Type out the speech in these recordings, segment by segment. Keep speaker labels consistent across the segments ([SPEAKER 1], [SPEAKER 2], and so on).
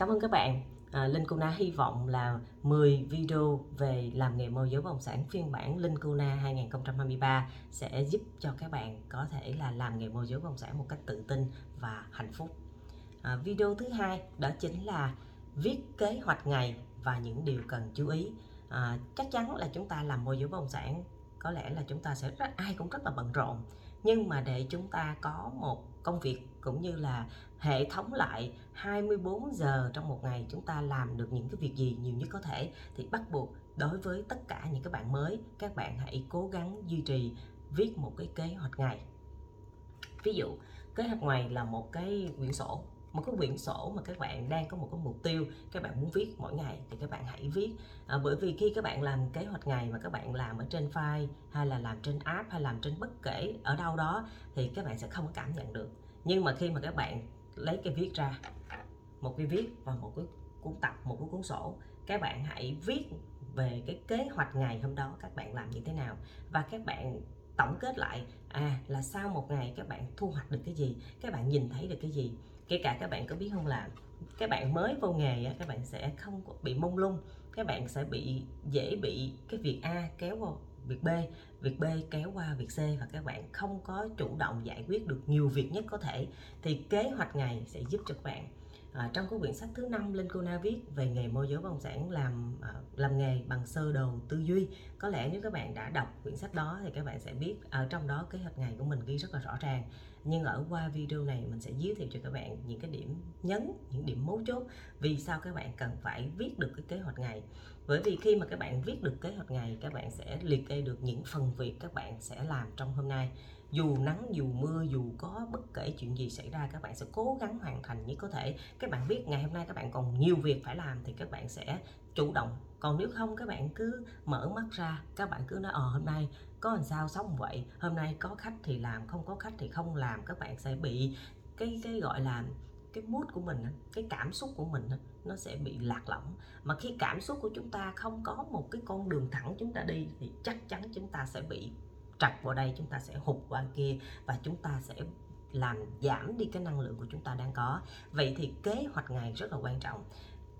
[SPEAKER 1] Cảm ơn các bạn. À, Linh Kuna hy vọng là 10 video về làm nghề môi giới bất động sản phiên bản Linh Kuna 2023 sẽ giúp cho các bạn có thể là làm nghề môi giới bất động sản một cách tự tin và hạnh phúc. À, video thứ hai đó chính là viết kế hoạch ngày và những điều cần chú ý. À, chắc chắn là chúng ta làm môi giới bất động sản có lẽ là chúng ta sẽ rất ai cũng rất là bận rộn nhưng mà để chúng ta có một công việc cũng như là hệ thống lại 24 giờ trong một ngày, chúng ta làm được những cái việc gì nhiều nhất có thể, thì bắt buộc đối với tất cả những các bạn mới, các bạn hãy cố gắng duy trì viết một cái kế hoạch ngày. Ví dụ, kế hoạch ngày là một cái quyển sổ một cái quyển sổ mà các bạn đang có một cái mục tiêu các bạn muốn viết mỗi ngày thì các bạn hãy viết à, bởi vì khi các bạn làm kế hoạch ngày mà các bạn làm ở trên file hay là làm trên app hay làm trên bất kể ở đâu đó thì các bạn sẽ không có cảm nhận được nhưng mà khi mà các bạn lấy cái viết ra một cái viết và một cái cuốn tập một cái cuốn sổ các bạn hãy viết về cái kế hoạch ngày hôm đó các bạn làm như thế nào và các bạn tổng kết lại à là sau một ngày các bạn thu hoạch được cái gì các bạn nhìn thấy được cái gì kể cả các bạn có biết không làm, các bạn mới vô nghề các bạn sẽ không bị mông lung các bạn sẽ bị dễ bị cái việc A kéo vào việc B việc B kéo qua việc C và các bạn không có chủ động giải quyết được nhiều việc nhất có thể. Thì kế hoạch ngày sẽ giúp cho các bạn à, trong cái quyển sách thứ năm Linh Cô Na viết về nghề môi giới bất động sản làm à, làm nghề bằng sơ đồ tư duy có lẽ nếu các bạn đã đọc quyển sách đó thì các bạn sẽ biết ở trong đó kế hoạch ngày của mình ghi rất là rõ ràng nhưng ở qua video này mình sẽ giới thiệu cho các bạn những cái điểm nhấn, những điểm mấu chốt vì sao các bạn cần phải viết được cái kế hoạch ngày. Bởi vì khi mà các bạn viết được kế hoạch ngày, các bạn sẽ liệt kê được những phần việc các bạn sẽ làm trong hôm nay. Dù nắng, dù mưa, dù có bất kể chuyện gì xảy ra, các bạn sẽ cố gắng hoàn thành như có thể. Các bạn biết ngày hôm nay các bạn còn nhiều việc phải làm thì các bạn sẽ chủ động. Còn nếu không, các bạn cứ mở mắt ra, các bạn cứ nói ờ hôm nay có làm sao sống vậy? Hôm nay có khách thì làm, không có khách thì không làm. Các bạn sẽ bị cái cái gọi là cái mood của mình cái cảm xúc của mình nó sẽ bị lạc lõng. Mà khi cảm xúc của chúng ta không có một cái con đường thẳng chúng ta đi thì chắc chắn chúng ta sẽ bị trật vào đây, chúng ta sẽ hụt qua kia và chúng ta sẽ làm giảm đi cái năng lượng của chúng ta đang có. Vậy thì kế hoạch ngày rất là quan trọng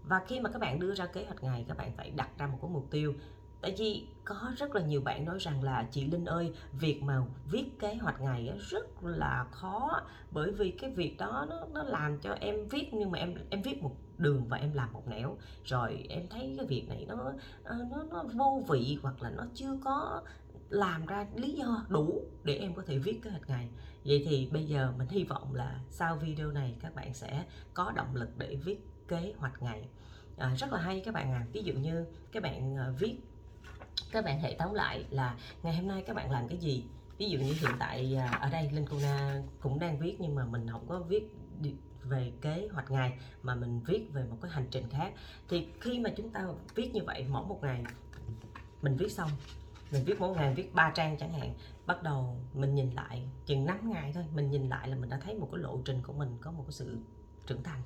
[SPEAKER 1] và khi mà các bạn đưa ra kế hoạch ngày, các bạn phải đặt ra một cái mục tiêu. Tại vì có rất là nhiều bạn nói rằng là, chị Linh ơi, việc mà viết kế hoạch ngày rất là khó, bởi vì cái việc đó nó nó làm cho em viết, nhưng mà em em viết một đường và em làm một nẻo. Rồi em thấy cái việc này nó ờ, nó nó vô vị hoặc là nó chưa có làm ra lý do đủ để em có thể viết kế hoạch ngày. Vậy thì bây giờ mình hy vọng là sau video này các bạn sẽ có động lực để viết kế hoạch ngày. À, rất là hay các bạn à. Ví dụ như các bạn uh, viết các bạn hệ thống lại là ngày hôm nay các bạn làm cái gì. Ví dụ như hiện tại uh, ở đây Linh kuna cũng đang viết nhưng mà mình không có viết về kế hoạch ngày mà mình viết về một cái hành trình khác. Thì khi mà chúng ta viết như vậy mỗi một ngày mình viết xong mình viết mỗi ngày viết ba trang chẳng hạn bắt đầu mình nhìn lại chừng 5 ngày thôi mình nhìn lại là mình đã thấy một cái lộ trình của mình có một cái sự trưởng thành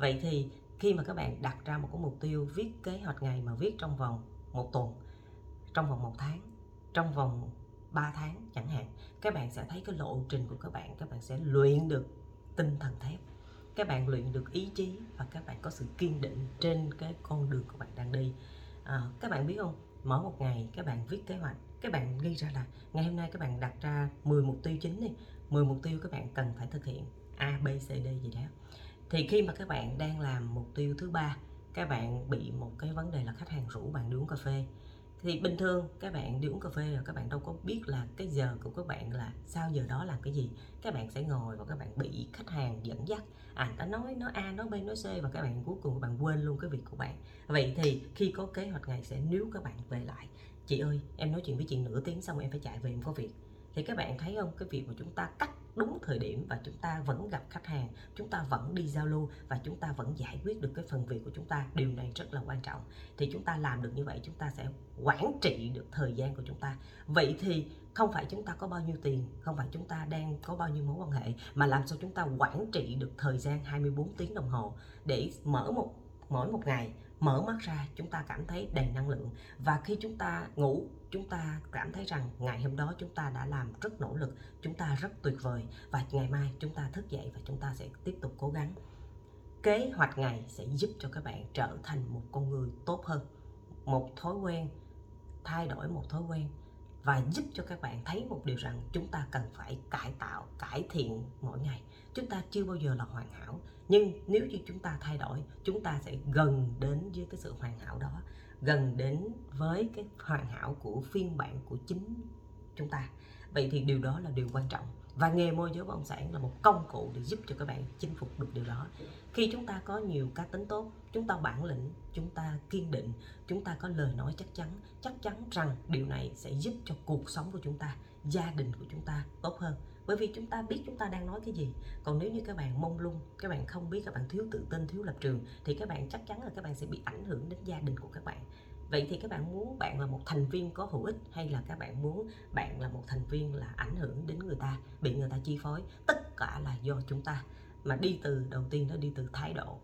[SPEAKER 1] vậy thì khi mà các bạn đặt ra một cái mục tiêu viết kế hoạch ngày mà viết trong vòng một tuần trong vòng một tháng trong vòng 3 tháng chẳng hạn các bạn sẽ thấy cái lộ trình của các bạn các bạn sẽ luyện được tinh thần thép. Các bạn luyện được ý chí và các bạn có sự kiên định trên cái con đường của bạn đang đi. À, các bạn biết không? Mỗi một ngày các bạn viết kế hoạch các bạn ghi ra là ngày hôm nay các bạn đặt ra 10 mục tiêu chính đi 10 mục tiêu các bạn cần phải thực hiện A B C D gì đó thì khi mà các bạn đang làm mục tiêu thứ ba, các bạn bị một cái vấn đề là khách hàng rủ bạn đi uống cà phê. Thì bình thường các bạn đi uống cà phê rồi các bạn đâu có biết là cái giờ của các bạn là sao, giờ đó làm cái gì. Các bạn sẽ ngồi và các bạn bị khách hàng dẫn dắt. À ta nói nó a, nói b, nói c và các bạn cuối cùng các bạn quên luôn cái việc của bạn. Vậy thì khi có kế hoạch ngày sẽ nếu các bạn về lại. Chị ơi, em nói chuyện với chị nửa tiếng xong em phải chạy về em có việc thì các bạn thấy không? Cái việc mà chúng ta cắt đúng thời điểm và chúng ta vẫn gặp khách hàng, chúng ta vẫn đi giao lưu và chúng ta vẫn giải quyết được cái phần việc của chúng ta, điều này rất là quan trọng. Thì chúng ta làm được như vậy, chúng ta sẽ quản trị được thời gian của chúng ta. Vậy thì không phải chúng ta có bao nhiêu tiền, không phải chúng ta đang có bao nhiêu mối quan hệ, mà làm sao chúng ta quản trị được thời gian 24 tiếng đồng hồ để mở một, mỗi một ngày mở mắt ra, chúng ta cảm thấy đầy năng lượng. Và khi chúng ta ngủ, chúng ta cảm thấy rằng ngày hôm đó chúng ta đã làm rất nỗ lực, chúng ta rất tuyệt vời. Và ngày mai chúng ta thức dậy và chúng ta sẽ tiếp tục cố gắng. Kế hoạch ngày sẽ giúp cho các bạn trở thành một con người tốt hơn, một thói quen, thay đổi một thói quen. Và giúp cho các bạn thấy một điều rằng chúng ta cần phải cải tạo, cải thiện mỗi ngày. Chúng ta chưa bao giờ là hoàn hảo nhưng nếu như chúng ta thay đổi, chúng ta sẽ gần đến với cái sự hoàn hảo đó, gần đến với cái hoàn hảo của phiên bản của chính chúng ta. Vậy thì điều đó là điều quan trọng. Và nghề môi giới bất động sản là một công cụ để giúp cho các bạn chinh phục được điều đó. Khi chúng ta có nhiều cá tính tốt, chúng ta bản lĩnh, chúng ta kiên định, chúng ta có lời nói chắc chắn chắc chắn rằng điều này sẽ giúp cho cuộc sống của chúng ta, gia đình của chúng ta tốt hơn bởi vì chúng ta biết chúng ta đang nói cái gì. Còn nếu như các bạn mông lung, các bạn không biết, các bạn thiếu tự tin, thiếu lập trường, thì các bạn chắc chắn là các bạn sẽ bị ảnh hưởng đến gia đình của các bạn. Vậy thì các bạn muốn bạn là một thành viên có hữu ích hay là các bạn muốn bạn là một thành viên là ảnh hưởng đến người ta, bị người ta chi phối? Tất cả là do chúng ta. Mà đi từ, đầu tiên nó đi từ thái độ.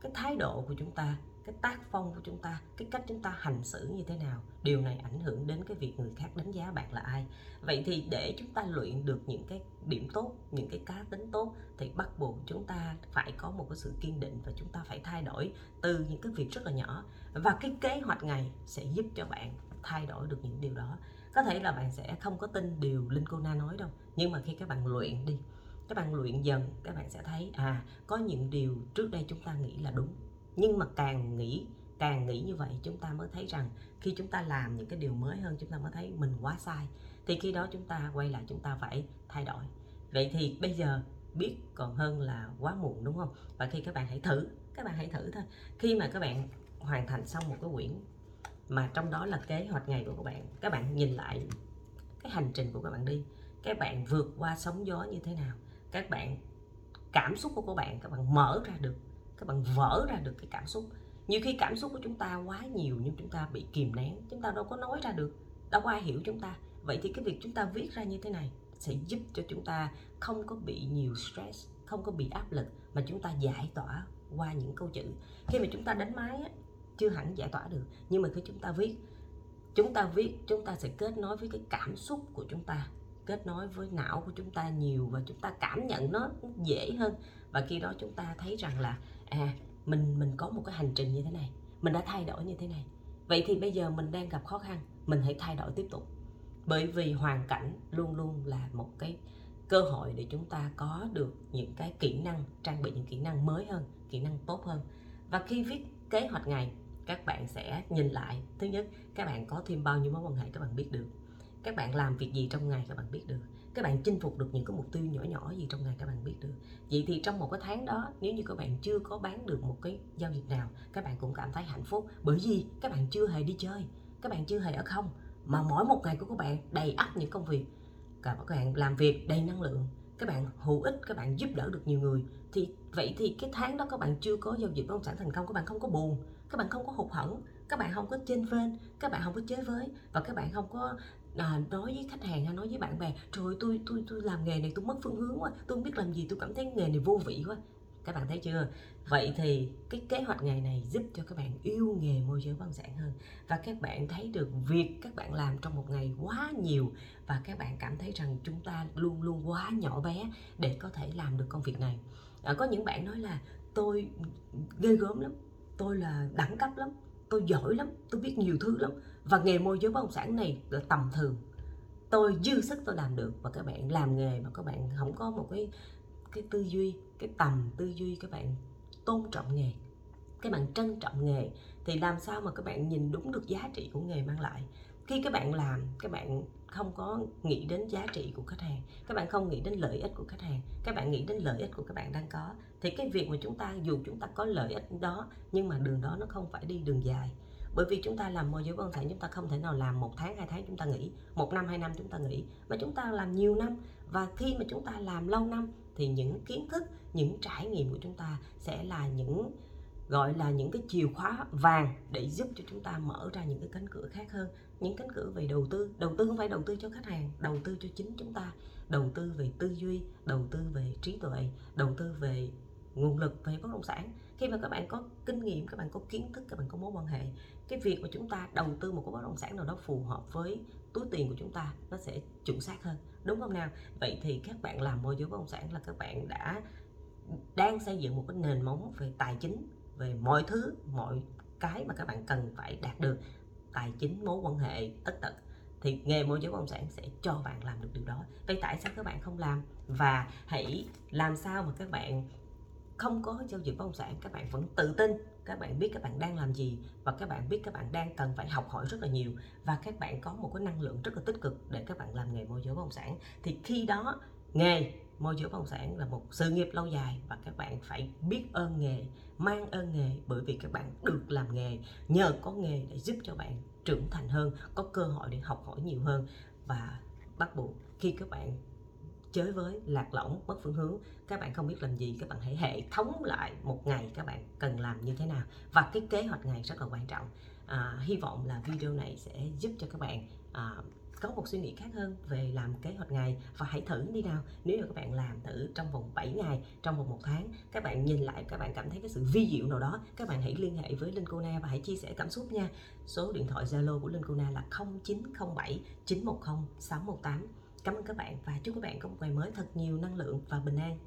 [SPEAKER 1] Cái thái độ của chúng ta cái tác phong của chúng ta, cái cách chúng ta hành xử như thế nào, điều này ảnh hưởng đến cái việc người khác đánh giá bạn là ai. Vậy thì để chúng ta luyện được những cái điểm tốt, những cái cá tính tốt, thì bắt buộc chúng ta phải có một cái sự kiên định và chúng ta phải thay đổi từ những cái việc rất là nhỏ. Và cái kế hoạch ngày sẽ giúp cho bạn thay đổi được những điều đó. Có thể là bạn sẽ không có tin điều linh cô na nói đâu, nhưng mà khi các bạn luyện đi, các bạn luyện dần, các bạn sẽ thấy à có những điều trước đây chúng ta nghĩ là đúng nhưng mà càng nghĩ càng nghĩ như vậy chúng ta mới thấy rằng khi chúng ta làm những cái điều mới hơn chúng ta mới thấy mình quá sai. Thì khi đó chúng ta quay lại chúng ta phải thay đổi. Vậy thì bây giờ biết còn hơn là quá muộn, đúng không? Và khi các bạn hãy thử, các bạn hãy thử thôi. Khi mà các bạn hoàn thành xong một cái quyển mà trong đó là kế hoạch ngày của các bạn các bạn nhìn lại cái hành trình của các bạn đi. Các bạn vượt qua sóng gió như thế nào? Các bạn cảm xúc của các bạn các bạn mở ra được các bạn vỡ ra được cái cảm xúc nhiều khi cảm xúc của chúng ta quá nhiều nhưng chúng ta bị kìm nén chúng ta đâu có nói ra được đâu có ai hiểu chúng ta vậy thì cái việc chúng ta viết ra như thế này sẽ giúp cho chúng ta không có bị nhiều stress không có bị áp lực mà chúng ta giải tỏa qua những câu chữ khi mà chúng ta đánh máy á, chưa hẳn giải tỏa được nhưng mà khi chúng ta viết chúng ta viết chúng ta sẽ kết nối với cái cảm xúc của chúng ta kết nối với não của chúng ta nhiều và chúng ta cảm nhận nó dễ hơn và khi đó chúng ta thấy rằng là à mình mình có một cái hành trình như thế này. Mình đã thay đổi như thế này. Vậy thì bây giờ mình đang gặp khó khăn, mình hãy thay đổi tiếp tục. Bởi vì hoàn cảnh luôn luôn là một cái cơ hội để chúng ta có được những cái kỹ năng, trang bị những kỹ năng mới hơn, kỹ năng tốt hơn. Và khi viết kế hoạch ngày, các bạn sẽ nhìn lại. Thứ nhất, các bạn có thêm bao nhiêu mối quan hệ các bạn biết được? Các bạn làm việc gì trong ngày các bạn biết được? Các bạn chinh phục được những cái mục tiêu nhỏ nhỏ gì trong ngày các bạn biết được vậy thì trong một cái tháng đó nếu như các bạn chưa có bán được một cái giao dịch nào các bạn cũng cảm thấy hạnh phúc bởi vì các bạn chưa hề đi chơi các bạn chưa hề ở không mà mỗi một ngày của các bạn đầy ắp những công việc các bạn làm việc đầy năng lượng các bạn hữu ích các bạn giúp đỡ được nhiều người thì vậy thì cái tháng đó các bạn chưa có giao dịch bất động sản thành công các bạn không có buồn các bạn không có hụt hẫng các bạn không có trên vên các bạn không có chế với và các bạn không có à, nói với khách hàng hay nói với bạn bè trời tôi tôi tôi làm nghề này tôi mất phương hướng quá tôi không biết làm gì tôi cảm thấy nghề này vô vị quá. Các bạn thấy chưa? Vậy thì cái kế hoạch ngày này giúp cho các bạn yêu nghề môi giới bất động sản hơn và các bạn thấy được việc các bạn làm trong một ngày quá nhiều và các bạn cảm thấy rằng chúng ta luôn luôn quá nhỏ bé để có thể làm được công việc này. À, có những bạn nói là tôi ghê gớm lắm tôi là đẳng cấp lắm tôi giỏi lắm, tôi biết nhiều thứ lắm. Và nghề môi giới bất động sản này là tầm thường. Tôi dư sức tôi làm được và các bạn làm nghề mà các bạn không có một cái cái tư duy, cái tầm tư duy, các bạn tôn trọng nghề. Các bạn trân trọng nghề thì làm sao mà các bạn nhìn đúng được giá trị của nghề mang lại? Khi các bạn làm, các bạn không có nghĩ đến giá trị của khách hàng, các bạn không nghĩ đến lợi ích của khách hàng, các bạn nghĩ đến lợi ích của các bạn đang có, thì cái việc mà chúng ta, dù chúng ta có lợi ích đó, nhưng mà đường đó nó không phải đi đường dài. Bởi vì chúng ta làm môi giới bất động sản, chúng ta không thể nào làm một tháng, hai tháng chúng ta nghỉ, một năm, hai năm chúng ta nghỉ, mà chúng ta làm nhiều năm. Và khi mà chúng ta làm lâu năm, thì những kiến thức, những trải nghiệm của chúng ta sẽ là những gọi là những cái chìa khóa vàng để giúp cho chúng ta mở ra những cái cánh cửa khác hơn. Những cánh cửa về đầu tư. Đầu tư không phải đầu tư cho khách hàng, đầu tư cho chính chúng ta. Đầu tư về tư duy, đầu tư về trí tuệ, đầu tư về nguồn lực về bất động sản. Khi mà các bạn có kinh nghiệm, các bạn có kiến thức, các bạn có mối quan hệ, cái việc mà chúng ta đầu tư một cái bất động sản nào đó phù hợp với túi tiền của chúng ta, nó sẽ chuẩn xác hơn. Đúng không nào? Vậy thì các bạn làm môi giới bất động sản là các bạn đã, đang xây dựng một cái nền móng về tài chính về mọi thứ mọi cái mà các bạn cần phải đạt được tài chính mối quan hệ tất tật thì nghề môi giới bất động sản sẽ cho bạn làm được điều đó vậy tại sao các bạn không làm và hãy làm sao mà các bạn không có giao dịch bất động sản các bạn vẫn tự tin các bạn biết các bạn đang làm gì và các bạn biết các bạn đang cần phải học hỏi rất là nhiều và các bạn có một cái năng lượng rất là tích cực để các bạn làm nghề môi giới bất động sản thì khi đó nghề môi giới bất động sản là một sự nghiệp lâu dài và các bạn phải biết ơn nghề mang ơn nghề bởi vì các bạn được làm nghề nhờ có nghề để giúp cho bạn trưởng thành hơn có cơ hội để học hỏi nhiều hơn. Và bắt buộc khi các bạn chới với lạc lõng mất phương hướng các bạn không biết làm gì các bạn hãy hệ thống lại một ngày các bạn cần làm như thế nào. Và cái kế hoạch ngày rất là quan trọng. À, hy vọng là video này sẽ giúp cho các bạn à, có một suy nghĩ khác hơn về làm kế hoạch ngày. Và hãy thử đi nào, nếu như các bạn làm thử trong vòng 7 ngày, trong vòng một tháng, các bạn nhìn lại, các bạn cảm thấy cái sự vi diệu nào đó, các bạn hãy liên hệ với Linh Cô Na và hãy chia sẻ cảm xúc nha. Số điện thoại Zalo của Linh Cô Na là 0907 910 618 cảm ơn các bạn và chúc các bạn có một ngày mới thật nhiều năng lượng và bình an.